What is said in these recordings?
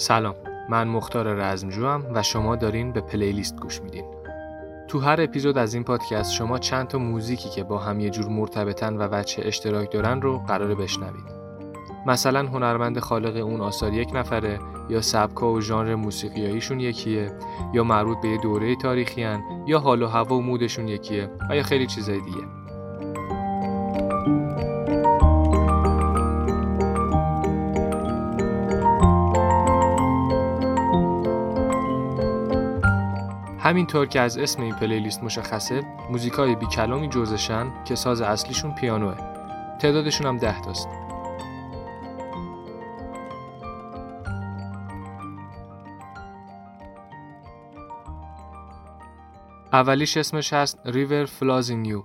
سلام من مختار رزمجوام و شما دارین به پلیلیست گوش میدین. تو هر اپیزود از این پادکست شما چند تا موزیکی که با هم یه جور مرتبطن و وچه اشتراک دارن رو قراره بشنوید. مثلا هنرمند خالق اون آثار یک نفره یا سبکا و ژانر موسیقیاییشون یکیه یا مربوط به یه دوره تاریخی هن، یا حال و هوا و مودشون یکیه و یا خیلی چیزای دیگه. همینطور که از اسم این playlist مشخصه موزیکای بی کلامی جزشن که ساز اصلیشون پیانوه. تعدادشون هم ده تاست. اولیش اسمش هست River Flows in You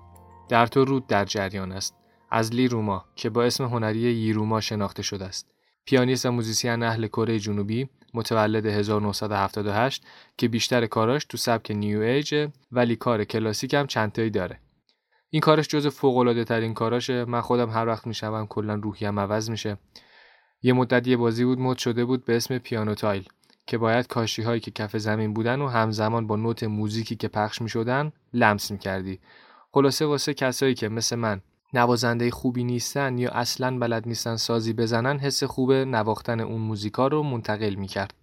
در تو رود در جریان است. از لی روما که با اسم هنری ییروما شناخته شده است. پیانیست و موزیسین اهل کره جنوبی متولد 1978 که بیشتر کاراش تو سبک New Age ولی کار کلاسیک هم چندتایی داره. این کارش جز فوق العاده ترین کاراشه. من خودم هر وقت می‌شنوم کلا روحیم عوض میشه. یه مدت یه بازی بود مد شده بود به اسم Piano Tile که باید کاشی هایی که کف زمین بودن و همزمان با نوت موزیکی که پخش می شدن لمس می کردی. خلاصه واسه کسایی که مثل من نوازنده خوبی نیستن یا اصلا بلد نیستن سازی بزنن حس خوب نواختن اون موزیکا رو منتقل می کرد.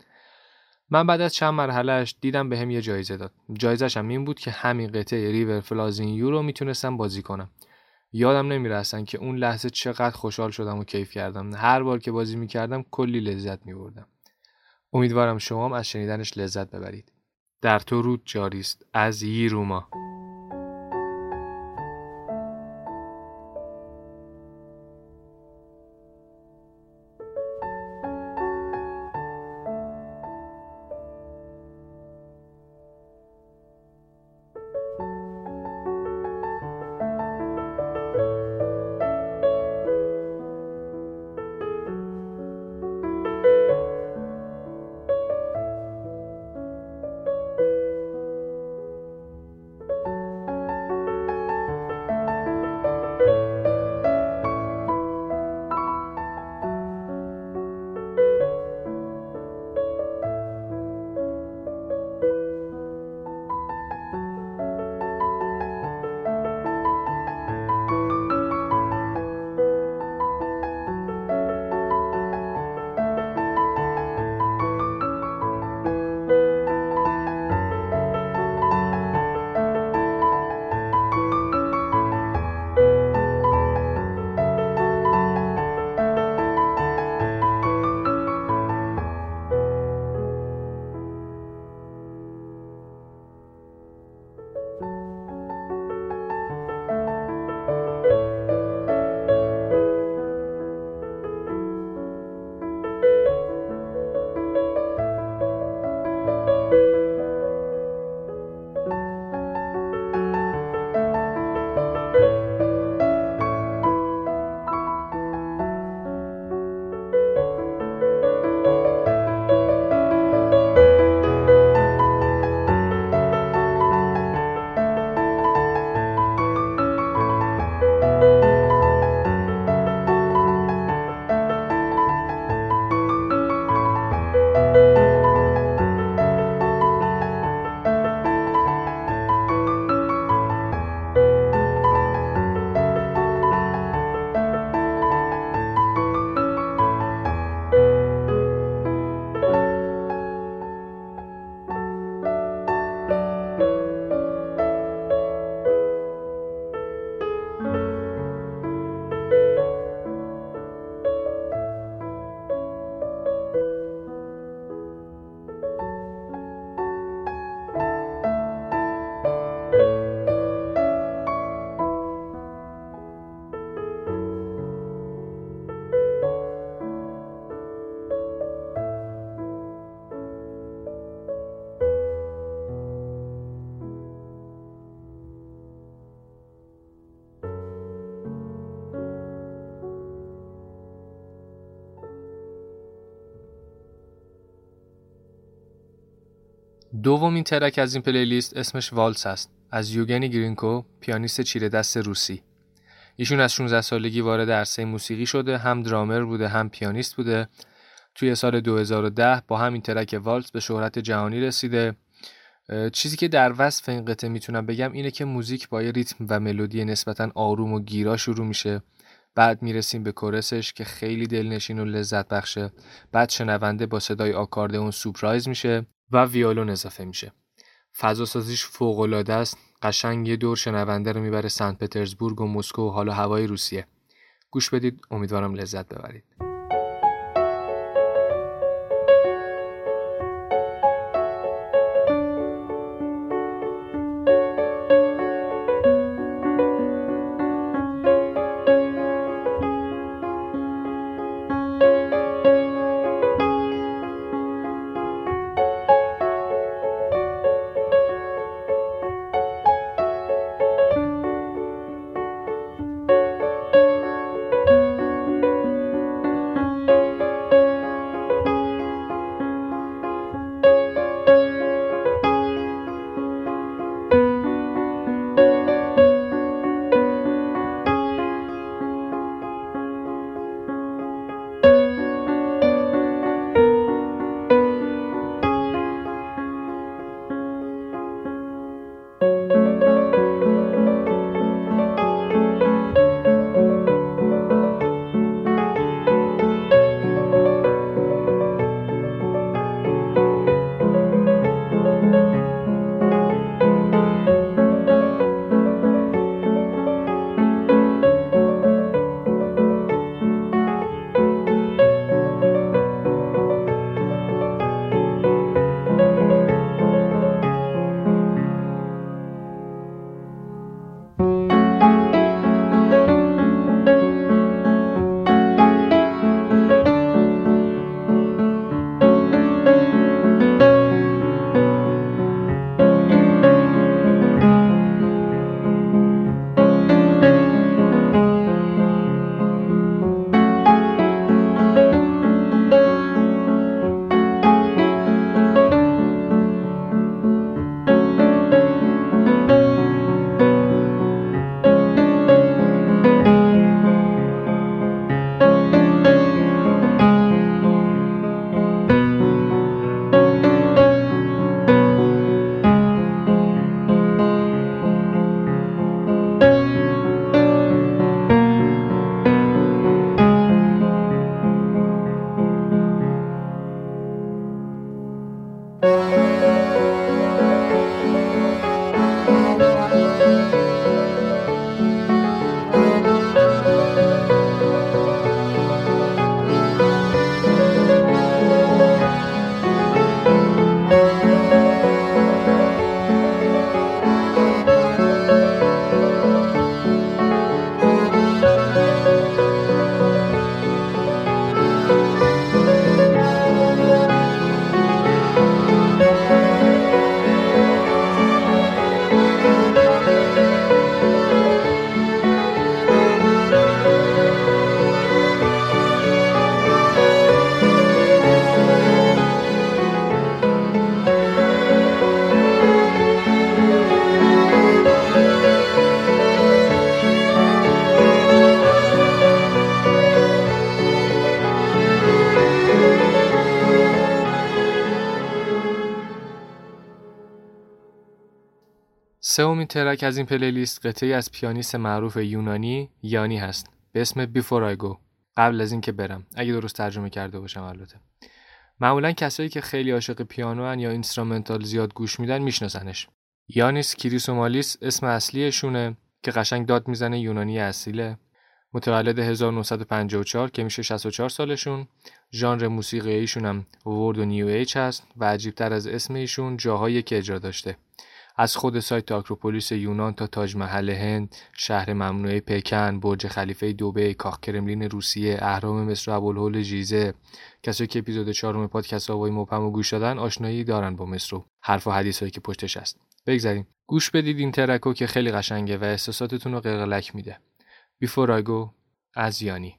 من بعد از چند مرحلهش دیدم به هم یه جایزه داد. جایزش هم این بود که همین قطعه ریور فلازین یو رو می‌تونستم بازی کنم. یادم نمی‌رسن که اون لحظه چقدر خوشحال شدم و کیف کردم. هر بار که بازی می‌کردم کلی لذت میبردم. امیدوارم شما هم از شنیدنش لذت ببرید. در تو رود جاریست از ییروما دومین track از این playlist اسمش والس است. از یوگنی گرینکو پیانیست چیره دست روسی. ایشون از 16 سالگی وارد عرصه موسیقی شده هم درامر بوده هم پیانیست بوده. توی سال 2010 با همین track Waltz به شهرت جهانی رسیده. چیزی که در وصف این قطعه می‌تونم بگم اینه که موزیک با یه ریتم و ملودی نسبتا آروم و گیرا شروع میشه. بعد می‌رسیم به chorus ش که خیلی دلنشین و لذت بخشه. بعد شنونده با صدای آکاردئون سورپرایز میشه. و ویولون اضافه میشه. فضا سازیش فوق العاده است. قشنگ یه دور شنونده رو می‌بره سنت پترزبورگ و مسکو و حالا هوای روسیه. گوش بدید. امیدوارم لذت ببرید. سومین track از این playlist قطعه‌ای از پیانیست معروف یونانی یانی هست. به اسم Before I Go قبل از اینکه برم. اگه درست ترجمه کرده باشم البته. معمولا کسایی که خیلی عاشق پیانو هن یا instrumental زیاد گوش میدن میشناسنش. یانیس کریسومالیس اسم اصلیشونه که قشنگ داد می‌زنه یونانی اصیله. متولد 1954 که میشه 64 سالشون. ژانر موسیقی ایشون هم World و New Age هست و عجیبتر از اسم ایشون جاهایی که اجرا داشته. از خود سایت آکروپولیس یونان تا تاج محل هند، شهر ممنوعه پکن، برج خلیفه دوبه، کاخ کرملین روسیه، اهرام مصر و ابوالهول ژیزه، کسایی که اپیزود چهارم پادکست آوای مبهم گوش دادن آشنایی دارن با مصر و حرف و حدیث که پشتش هست. بگذاریم. گوش بدید این ترکو که خیلی قشنگه و احساساتتون رو قلقلک میده. بیفور از یانی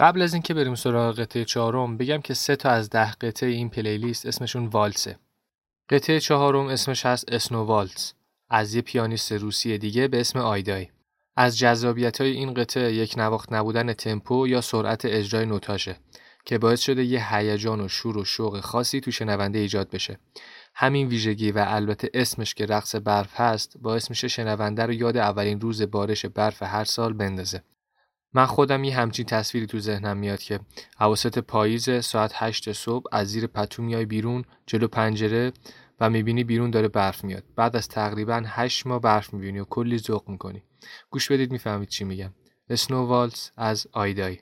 قبل از اینکه بریم سراغ قطعه چهارم بگم که سه تا از ده قطعه این پلیلیست اسمشون والسه قطعه چهارم اسمش هست اسنو والس از یه پیانیست روسی دیگه به اسم آیدای. از جذابیت های این قطعه یک نواخت نبودن تمپو یا سرعت اجرای نوتاشه که باعث شده یه هیجان و شور و شوق خاصی تو شنونده ایجاد بشه. همین ویژگی و البته اسمش که رقص برف هست باعث میشه شنونده رو یاد اولین روز بارش برف هر سال بندازه. من خودم یه همچین تصویری تو ذهنم میاد که حواست پاییز ساعت هشت صبح از زیر پتو میای بیرون جلو پنجره و می‌بینی بیرون داره برف میاد. بعد از تقریبا هشت ماه برف می‌بینی و کلی ذوق می‌کنی. گوش بدید می‌فهمید چی میگم. اسنو والز از آیدای.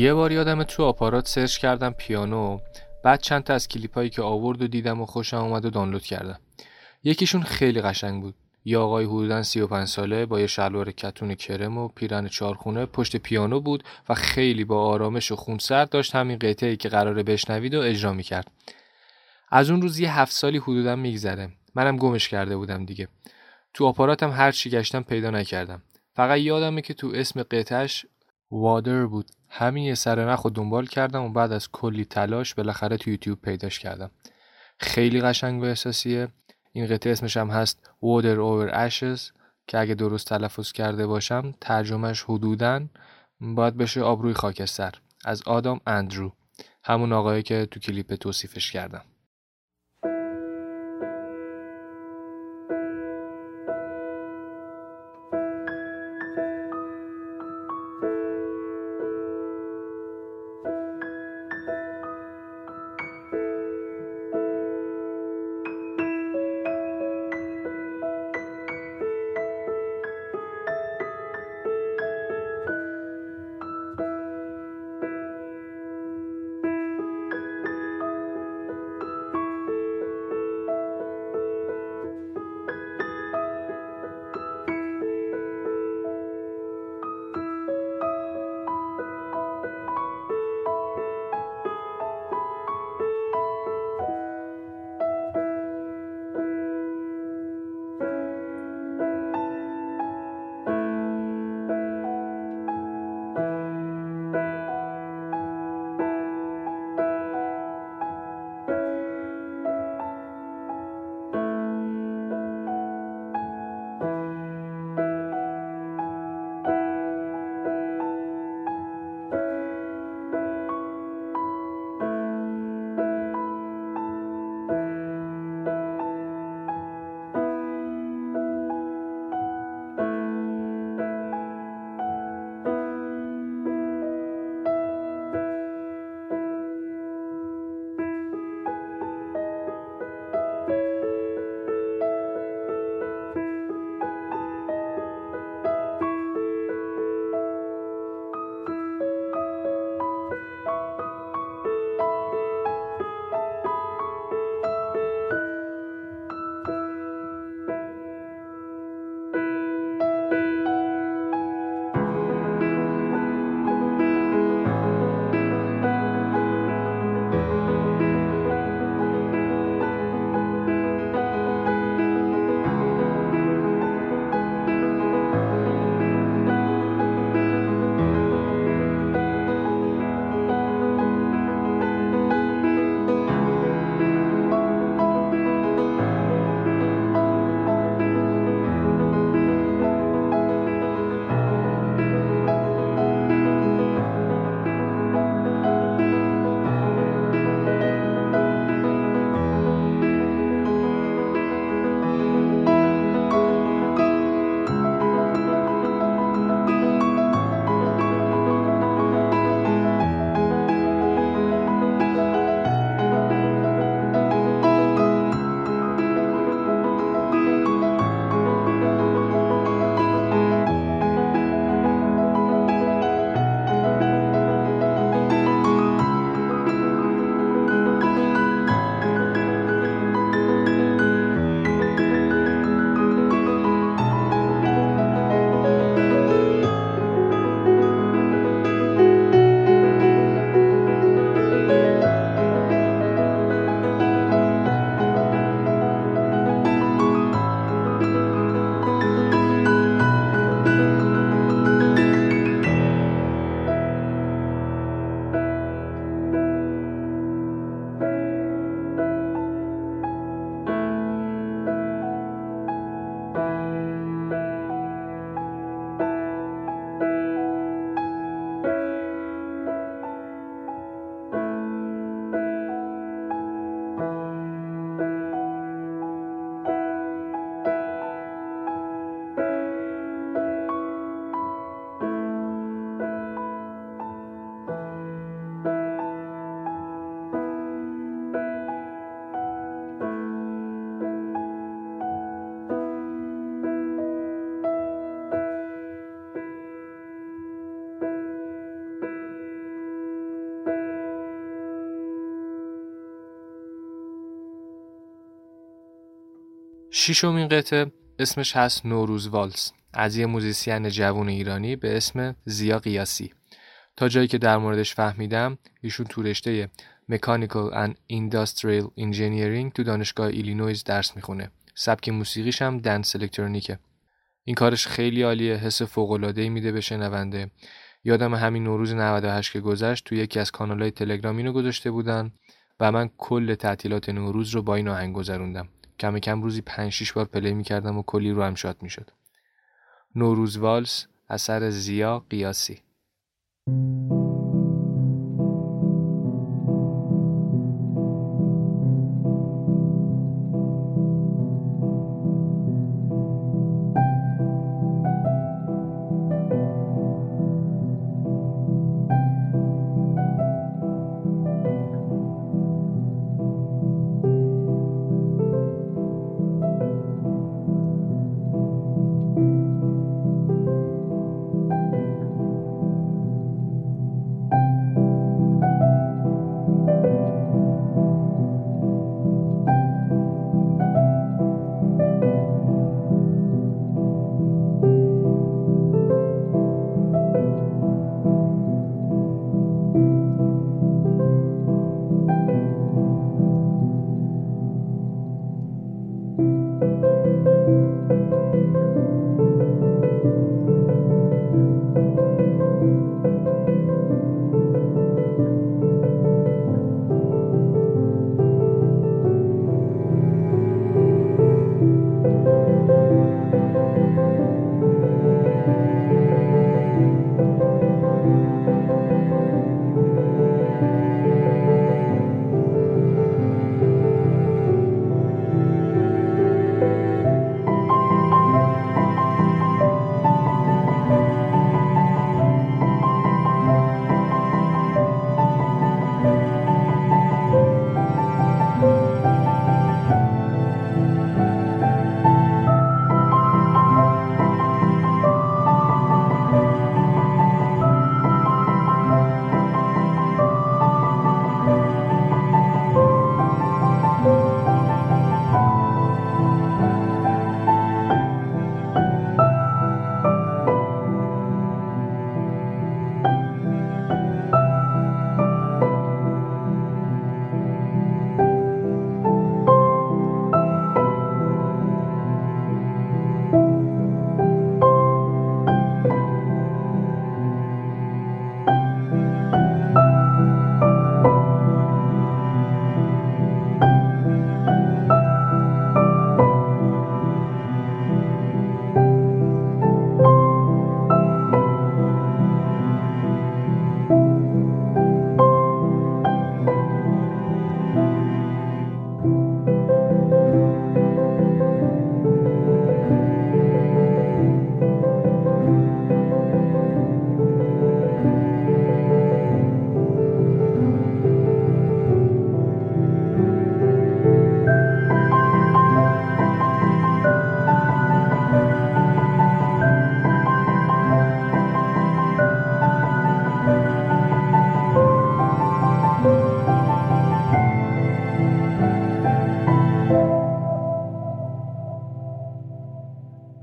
یه بار یادم تو آپارات سرچ کردم پیانو. بعد چند تا از کلیپ هایی که آورد و دیدم و خوشم اومد و دانلود کردم. یکیشون خیلی قشنگ بود. یه آقای حدودا 35 ساله با یه شلوار کتون کرم و پیرن چارخونه پشت پیانو بود و خیلی با آرامش و خونسرد داشت همین قطعه که قراره بشنوید و اجرا می‌کرد. از اون روز یه هفت سالی حدودا میگذره. منم گمش کرده بودم دیگه. تو آپاراتم هر چی گشتم پیدا نکردم. فقط یادمه که تو اسم قطعش وادر بود. همین یه سر نخ دنبال کردم و بعد از کلی تلاش بالاخره تو یوتیوب پیداش کردم. خیلی قشنگ و احساسیه. این قطعه اسمش هم هست Water Over Ashes که اگه درست تلفظ کرده باشم ترجمهش حدوداً باید بشه آبروی خاکستر. از آدام اندرو. همون آقایی که تو کلیپ توصیفش کردم. ششمین قطعه اسمش هست نوروز والس. از یه موزیسین جوون ایرانی به اسم زیا قیاسی. تا جایی که در موردش فهمیدم ایشون تو رشته Mechanical and Industrial Engineering تو دانشگاه ایلینویز درس می‌خونه. سبک موسیقیش هم dance الکترونیکه. این کارش خیلی عالیه حس فوق‌العاده‌ای میده به شنونده. یادمه همین نوروز 98 که گذشت تو یکی از کانالهای تلگرام اینو گذاشته بودن و من کل تعطیلات نوروز رو با این آهنگ گذروندم. کم کم روزی 5 6 بار پلی می‌کردم و کلی رو هم شاد می‌شد. نوروز والس اثر زیا قیاسی.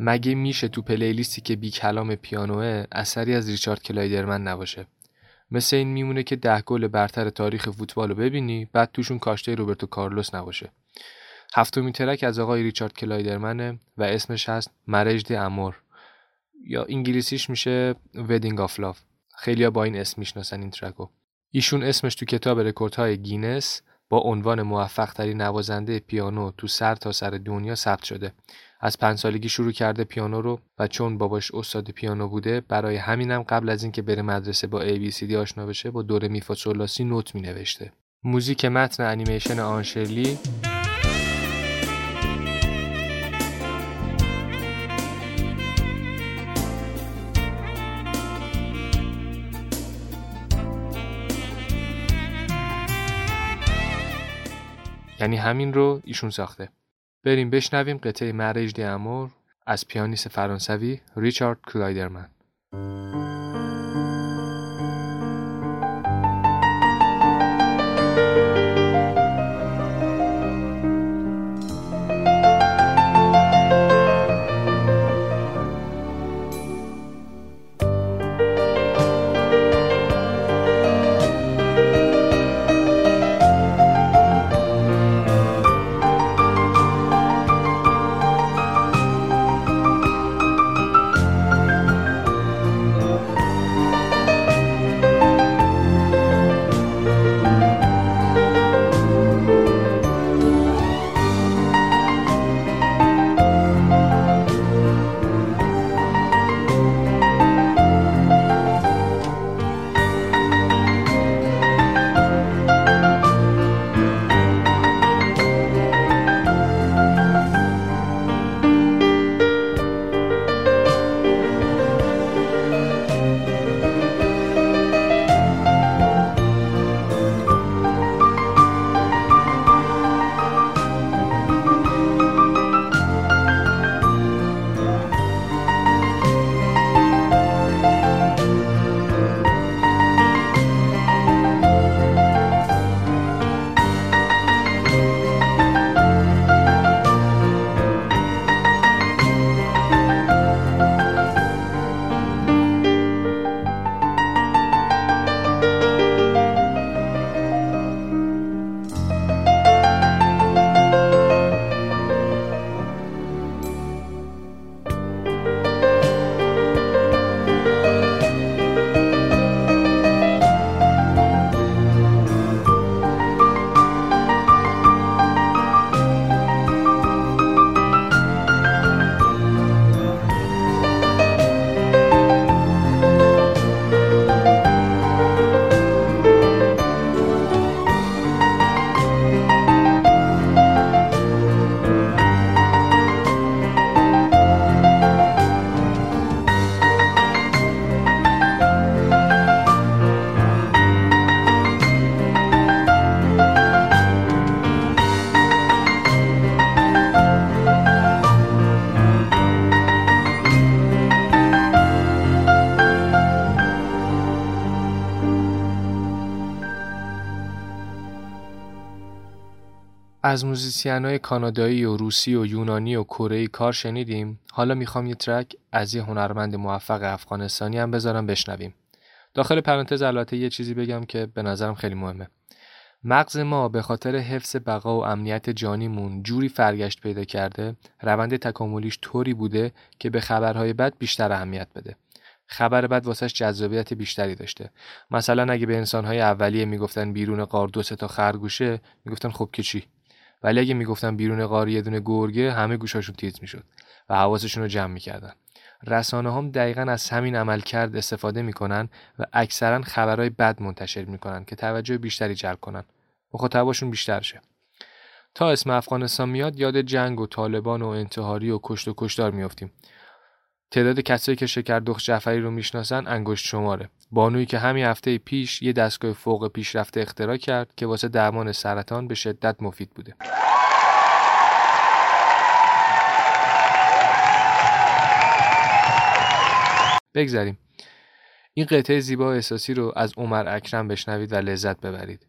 مگه میشه تو playlist ی که بی کلام پیانوه اثری از ریچارد کلایدرمن نباشه؟ مثل این میمونه که ده گل برتر تاریخ فوتبال رو ببینی بعد توشون کاشته روبرتو کارلوس نباشه. هفتمین track از آقای ریچارد کلایدرمنه و اسمش هست Mariage d'Amour. یا انگلیسیش میشه Wedding of Love خیلیا با این اسم می‌شناسن این track و. ایشون اسمش تو کتاب رکوردهای گینس با عنوان موفق ترین نوازنده پیانو تو سر تا سر دنیا ثبت شده. از پنج سالگی شروع کرده پیانو رو و چون باباش استاد پیانو بوده برای همینم قبل از اینکه بره مدرسه با ABCD آشنا بشه با دور میفا نوت می نوشته موزیک متن انیمیشن آنشرلی یعنی همین رو ایشون ساخته. بریم بشنویم قطعه مرج امور از پیانیست فرانسوی ریچارد کلایدرمن. از موزیسین کانادایی و روسی و یونانی و کره کار شنیدیم؟ حالا می‌خوام یه ترک از یه هنرمند موفق افغانستانی هم بذارم بشنویم. داخل پرانتز البته یه چیزی بگم که به نظرم خیلی مهمه. مغز ما به خاطر حفظ بقا و امنیت جانیمون جوری فرگشت پیدا کرده روند تکاملیش طوری بوده که به خبرهای بد بیشتر اهمیت بده. خبر بد واسش جذابیت بیشتری داشته. مثلا اگه به انسانهای اولیه می‌گفتن بیرون قار دو تا خرگوشه می‌گفتن خب که چی؟ ولی اگه می‌گفتن بیرون قار یه دونه گرگه همه گوشاشون تیز می‌شد و حواسشون رو جمع می‌کردن. رسانه هم دقیقا از همین عمل کرد استفاده می‌کنن و اکثرا خبرهای بد منتشر می‌کنن که توجه بیشتری جلب کنن. مخاطباشون بیشتر شه. تا اسم افغانستان میاد یاد جنگ و طالبان و انتحاری و کشت و کشتار میافتیم. تعداد کسایی که شکردخت جعفری رو می‌شناسن انگشت شماره. بانویی که همین هفته پیش یه دستگاه فوق پیشرفته اختراع کرد که واسه درمان سرطان به شدت مفید بوده. بگذریم. این قطعه زیبا احساسی رو از عمر اکرم بشنوید و لذت ببرید.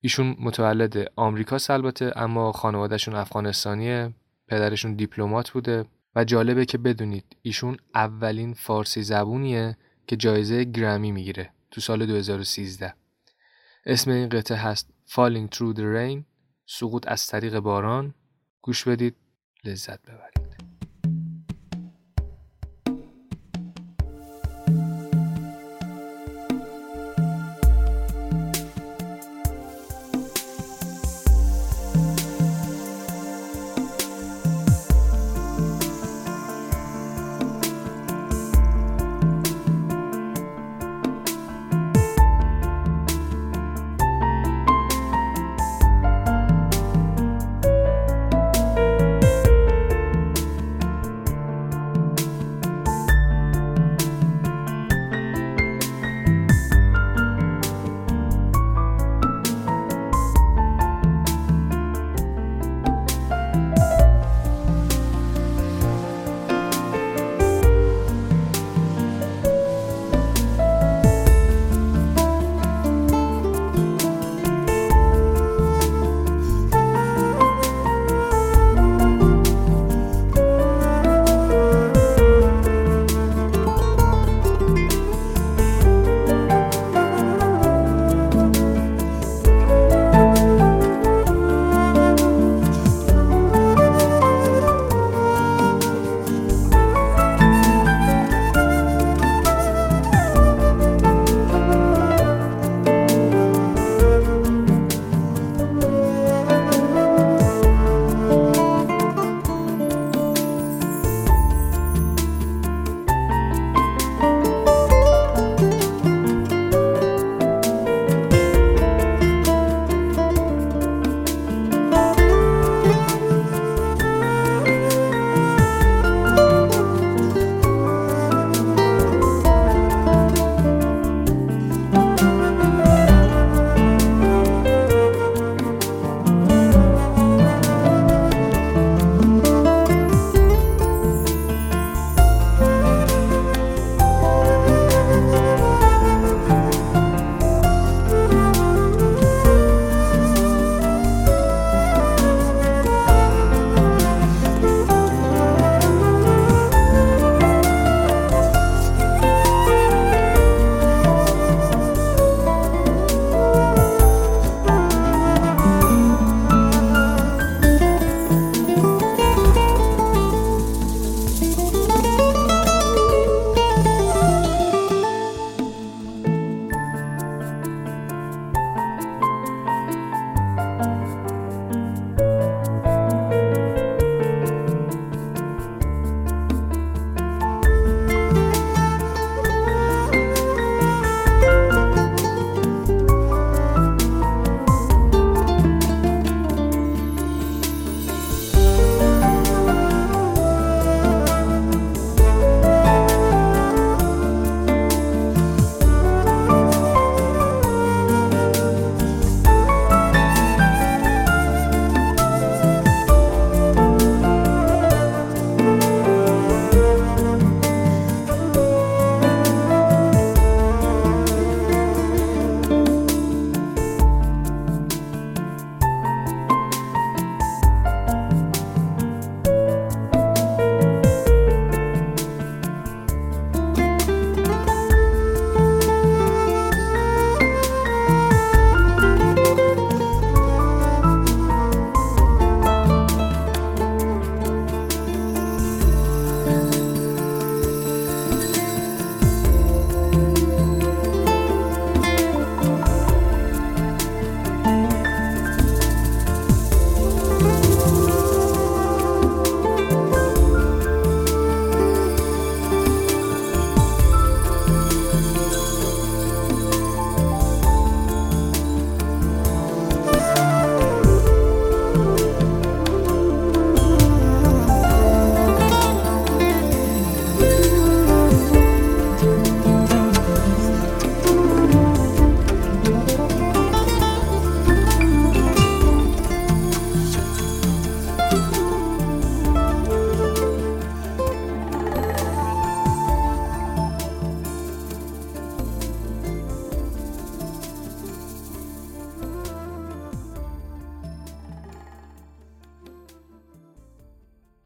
ایشون متولد آمریکا البته اما خانوادهشون افغانستانیه پدرشون دیپلمات بوده و جالبه که بدونید ایشون اولین فارسی زبونیه که جایزه گرمی می‌گیره تو سال 2013 اسم این قطعه هست Falling Through the Rain سقوط از طریق باران. گوش بدید لذت ببرید.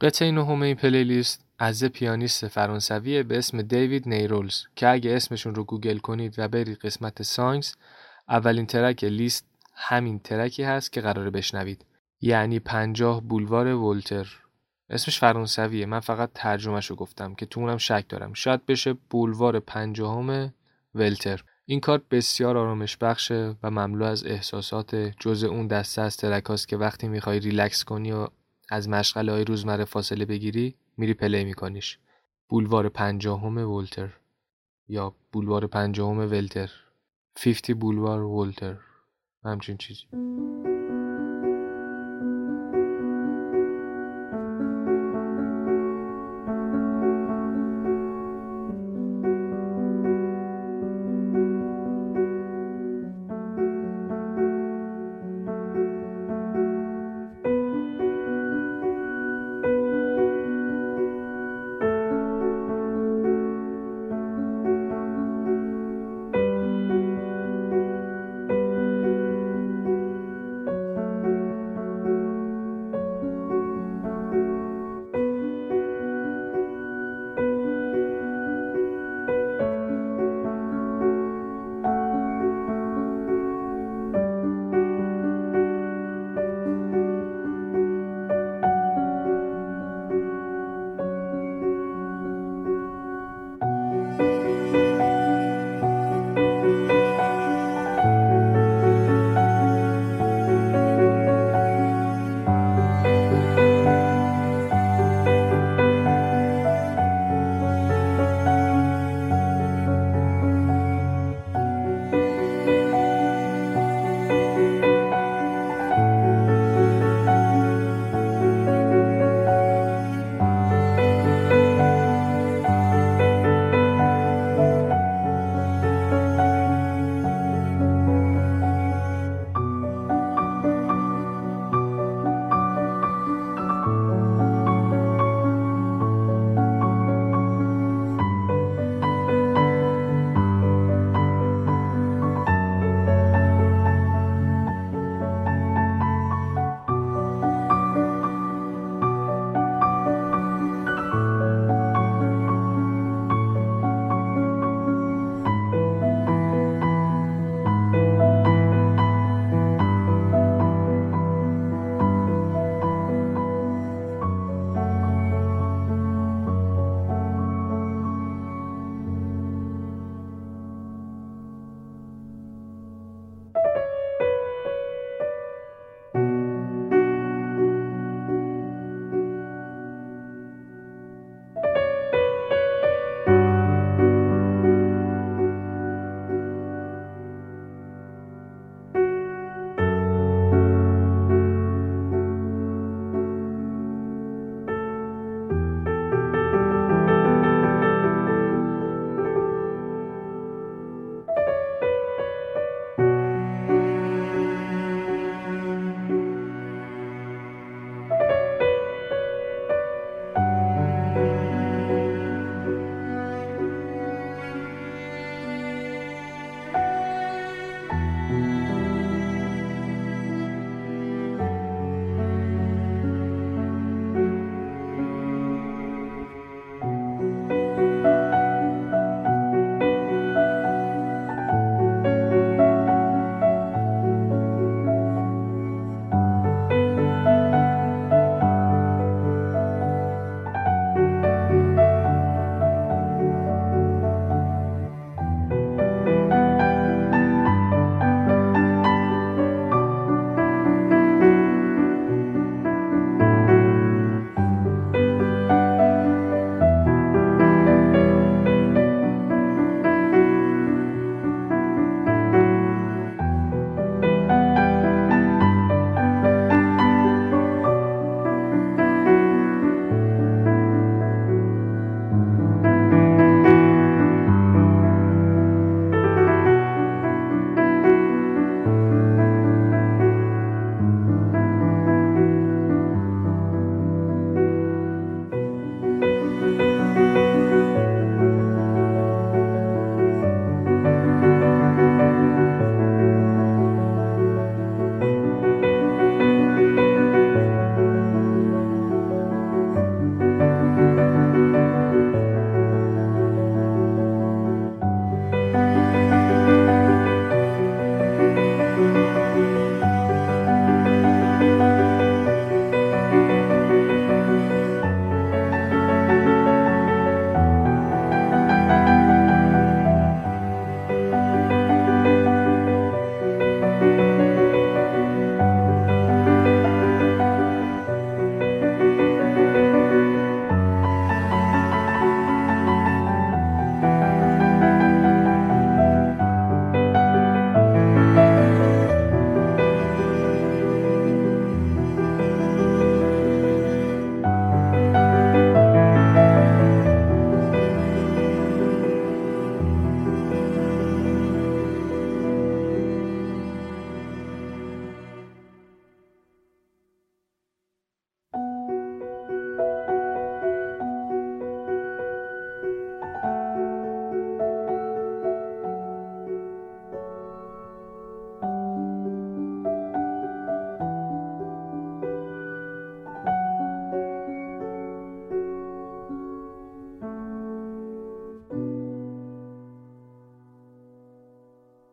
قطعه نهم این playlist از پیانیست فرانسوی به اسم دیوید نیرولز که اگه اسمشون رو گوگل کنید و برید قسمت songs اولین track لیست همین track ی هست که قراره بشنوید. یعنی پنجاه بولوار ولتر. اسمش فرانسویه. من فقط ترجمهش رو گفتم که تو اونم شک دارم. شاید بشه بولوار پنجاهم ولتر. این کار بسیار آرامش بخشه و مملو از احساسات جز اون دسته از track که وقتی می‌خوای ریلکس کنی و از مشغله های روزمره فاصله بگیری میری پلی میکنیش. بولوار پنجاهم ولتر. یا بولوار پنجاهم ولتر. 50 بولوار ولتر. همچین چیزی.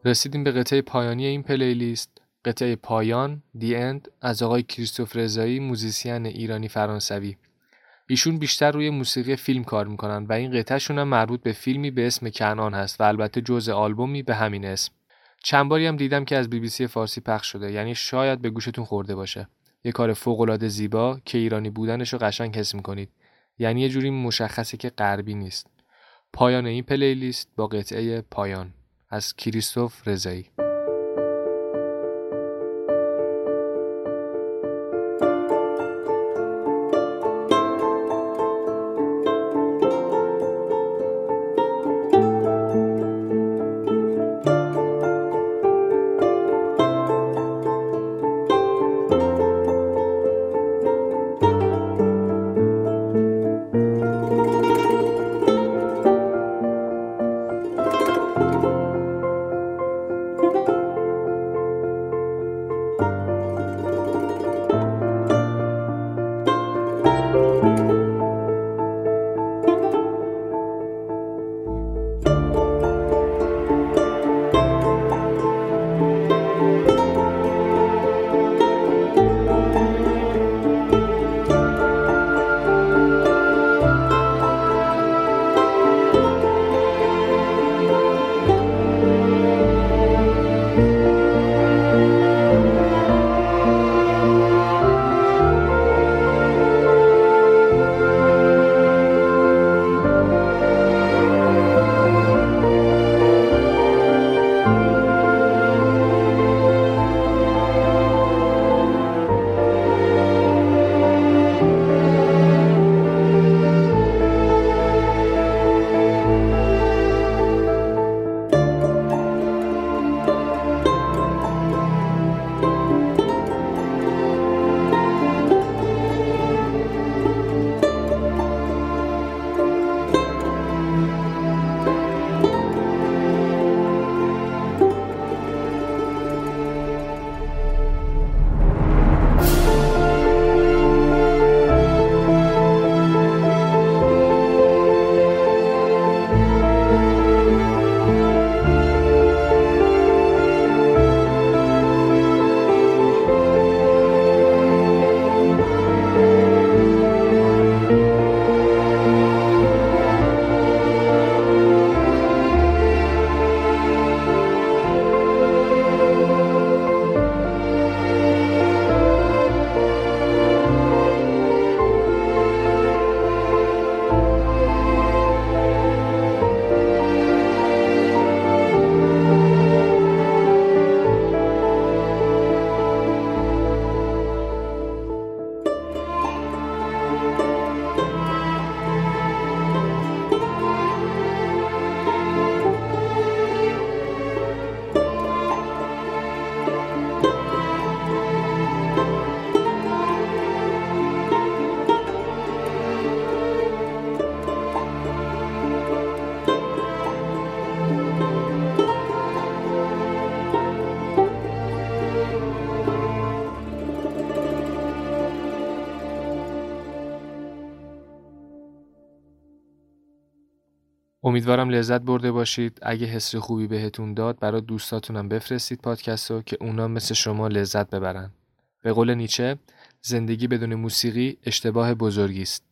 رسیدیم به قطعه پایانی این playlist. قطعه پایان The End از آقای کریستوف رضایی موزیسین ایرانی فرانسوی. ایشون بیشتر روی موسیقی فیلم کار می‌کنن و این قطعهشون هم مربوط به فیلمی به اسم کنعان هست و البته جزء آلبومی به همین اسم. چند باری هم دیدم که از بی بی سی فارسی پخش شده یعنی شاید به گوشتون خورده باشه. یه کار فوق العاده زیبا که ایرانی بودنش رو قشنگ حس می‌کنید. یعنی یه جوری مشخصه که غربی نیست. پایان این پلیلیست با قطعه پایان. از کریستوف رضایی. امیدوارم لذت برده باشید. اگه حس خوبی بهتون داد برای دوستاتونم بفرستید پادکست رو که اونا مثل شما لذت ببرن. به قول نیچه زندگی بدون موسیقی اشتباه بزرگی است.